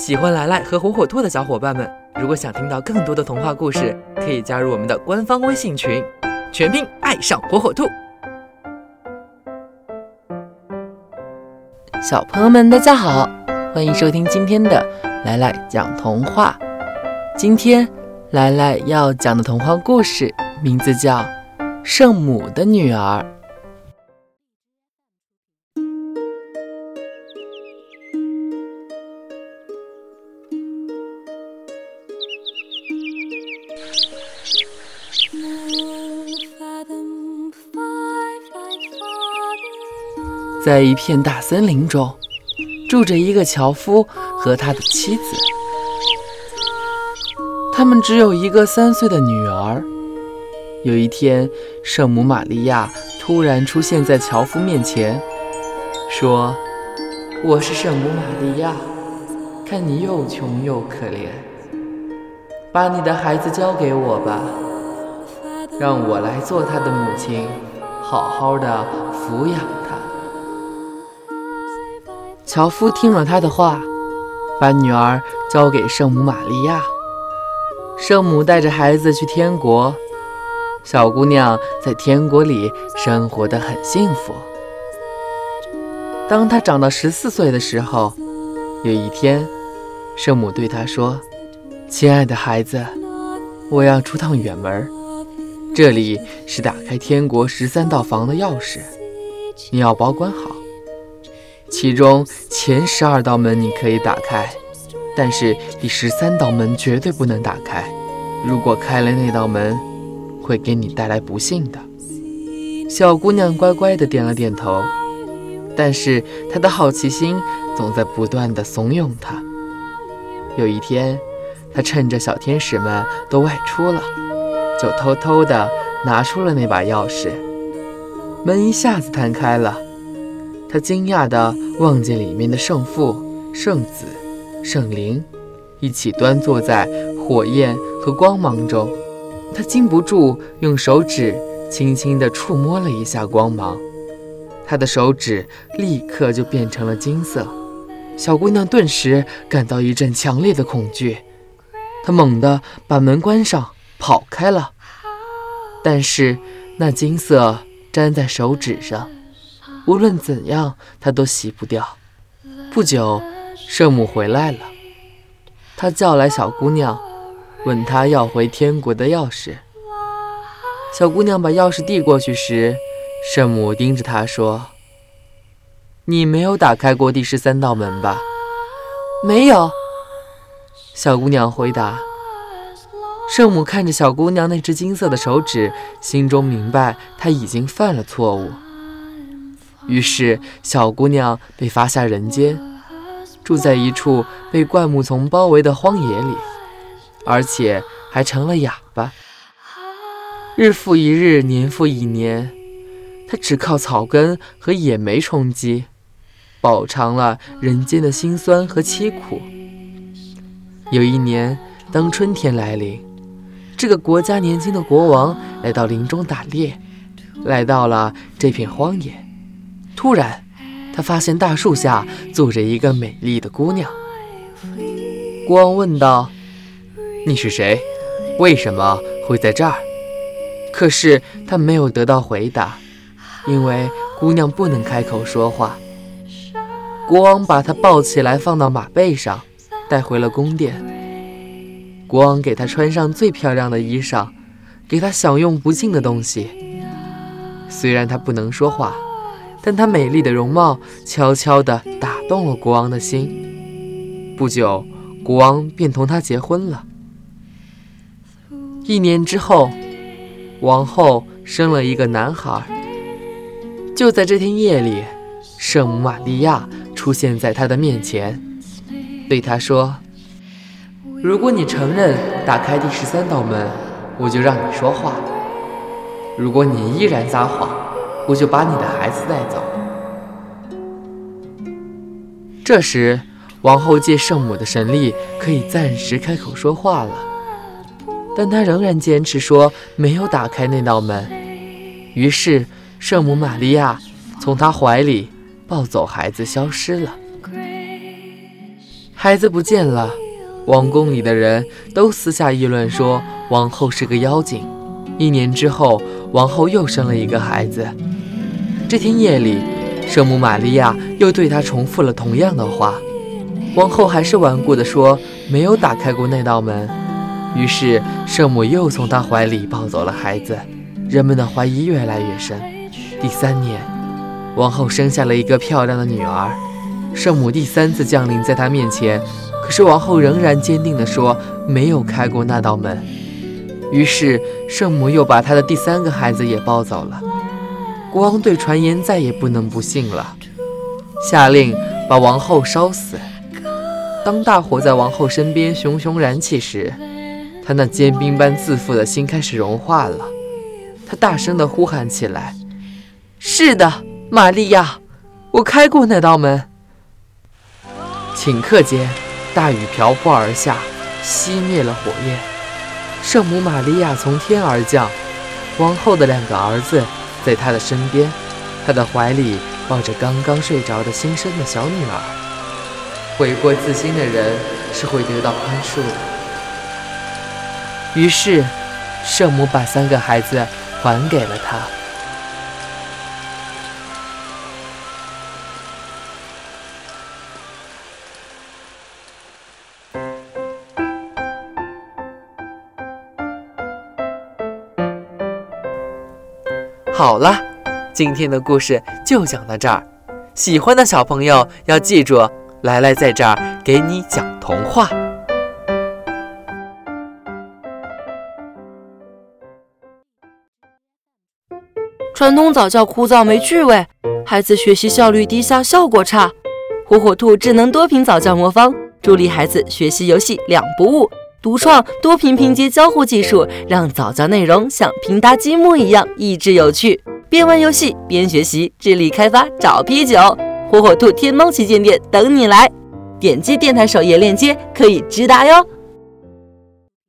喜欢来来和火火兔的小伙伴们，如果想听到更多的童话故事，可以加入我们的官方微信群，全拼爱上火火兔。小朋友们，大家好，欢迎收听今天的来来讲童话。今天来来要讲的童话故事名字叫《圣母的女儿》。在一片大森林中，住着一个樵夫和他的妻子。他们只有一个三岁的女儿。有一天，圣母玛利亚突然出现在樵夫面前，说：“我是圣母玛利亚，看你又穷又可怜，把你的孩子交给我吧，让我来做他的母亲，好好的抚养。”樵夫听了他的话，把女儿交给圣母玛利亚。圣母带着孩子去天国，小姑娘在天国里生活得很幸福。当她长到十四岁的时候，有一天，圣母对她说：“亲爱的孩子，我要出趟远门，这里是打开天国十三道房的钥匙，你要保管好。”其中前十二道门你可以打开，但是第十三道门绝对不能打开。如果开了那道门，会给你带来不幸的。小姑娘乖乖地点了点头，但是她的好奇心总在不断地怂恿她。有一天，她趁着小天使们都外出了，就偷偷地拿出了那把钥匙，门一下子弹开了。他惊讶地望见里面的圣父、圣子、圣灵，一起端坐在火焰和光芒中。他禁不住用手指轻轻地触摸了一下光芒，他的手指立刻就变成了金色。小姑娘顿时感到一阵强烈的恐惧，她猛地把门关上，跑开了。但是那金色粘在手指上。无论怎样，他都洗不掉。不久，圣母回来了，她叫来小姑娘，问她要回天国的钥匙。小姑娘把钥匙递过去时，圣母盯着她说：“你没有打开过第十三道门吧？”“没有。”小姑娘回答。圣母看着小姑娘那只金色的手指，心中明白她已经犯了错误。于是，小姑娘被发下人间，住在一处被灌木丛包围的荒野里，而且还成了哑巴。日复一日，年复一年，她只靠草根和野莓充饥，饱尝了人间的辛酸和凄苦。有一年，当春天来临，这个国家年轻的国王来到林中打猎，来到了这片荒野。突然，他发现大树下坐着一个美丽的姑娘。国王问道：“你是谁？为什么会在这儿？”可是他没有得到回答，因为姑娘不能开口说话。国王把她抱起来，放到马背上，带回了宫殿。国王给她穿上最漂亮的衣裳，给她享用不尽的东西。虽然她不能说话。但她美丽的容貌悄悄地打动了国王的心。不久，国王便同她结婚了。一年之后，王后生了一个男孩。就在这天夜里，圣母玛利亚出现在他的面前，对他说：“如果你承认打开第十三道门，我就让你说话；如果你依然撒谎，”我就把你的孩子带走。这时，王后借圣母的神力，可以暂时开口说话了，但她仍然坚持说没有打开那道门。于是，圣母玛利亚从她怀里抱走孩子，消失了。孩子不见了，王宫里的人都私下议论说王后是个妖精。一年之后，王后又生了一个孩子。这天夜里，圣母玛利亚又对她重复了同样的话。王后还是顽固地说没有打开过那道门。于是圣母又从她怀里抱走了孩子。人们的怀疑越来越深。第三年，王后生下了一个漂亮的女儿。圣母第三次降临在她面前，可是王后仍然坚定地说没有开过那道门。于是圣母又把她的第三个孩子也抱走了。国王对传言再也不能不信了，下令把王后烧死。当大火在王后身边熊熊燃起时，她那坚冰般自负的心开始融化了。她大声地呼喊起来：“是的，玛利亚，我开过那道门。”顷刻间，大雨瓢泼而下，熄灭了火焰。圣母玛利亚从天而降，王后的两个儿子在她的身边，她的怀里抱着刚刚睡着的新生的小女儿。悔过自新的人是会得到宽恕的。于是，圣母把三个孩子还给了他。好了，今天的故事就讲到这儿。喜欢的小朋友要记住，来来在这儿给你讲童话。传统早教枯燥没趣味，孩子学习效率低下，效果差。火火兔智能多屏早教魔方，助力孩子学习游戏两不误。独创多屏拼接交互技术，让早教内容像拼搭积木一样益智有趣。边玩游戏边学习，智力开发找啤酒。火火兔天猫旗舰店等你来，点击电台首页链接可以直达哟。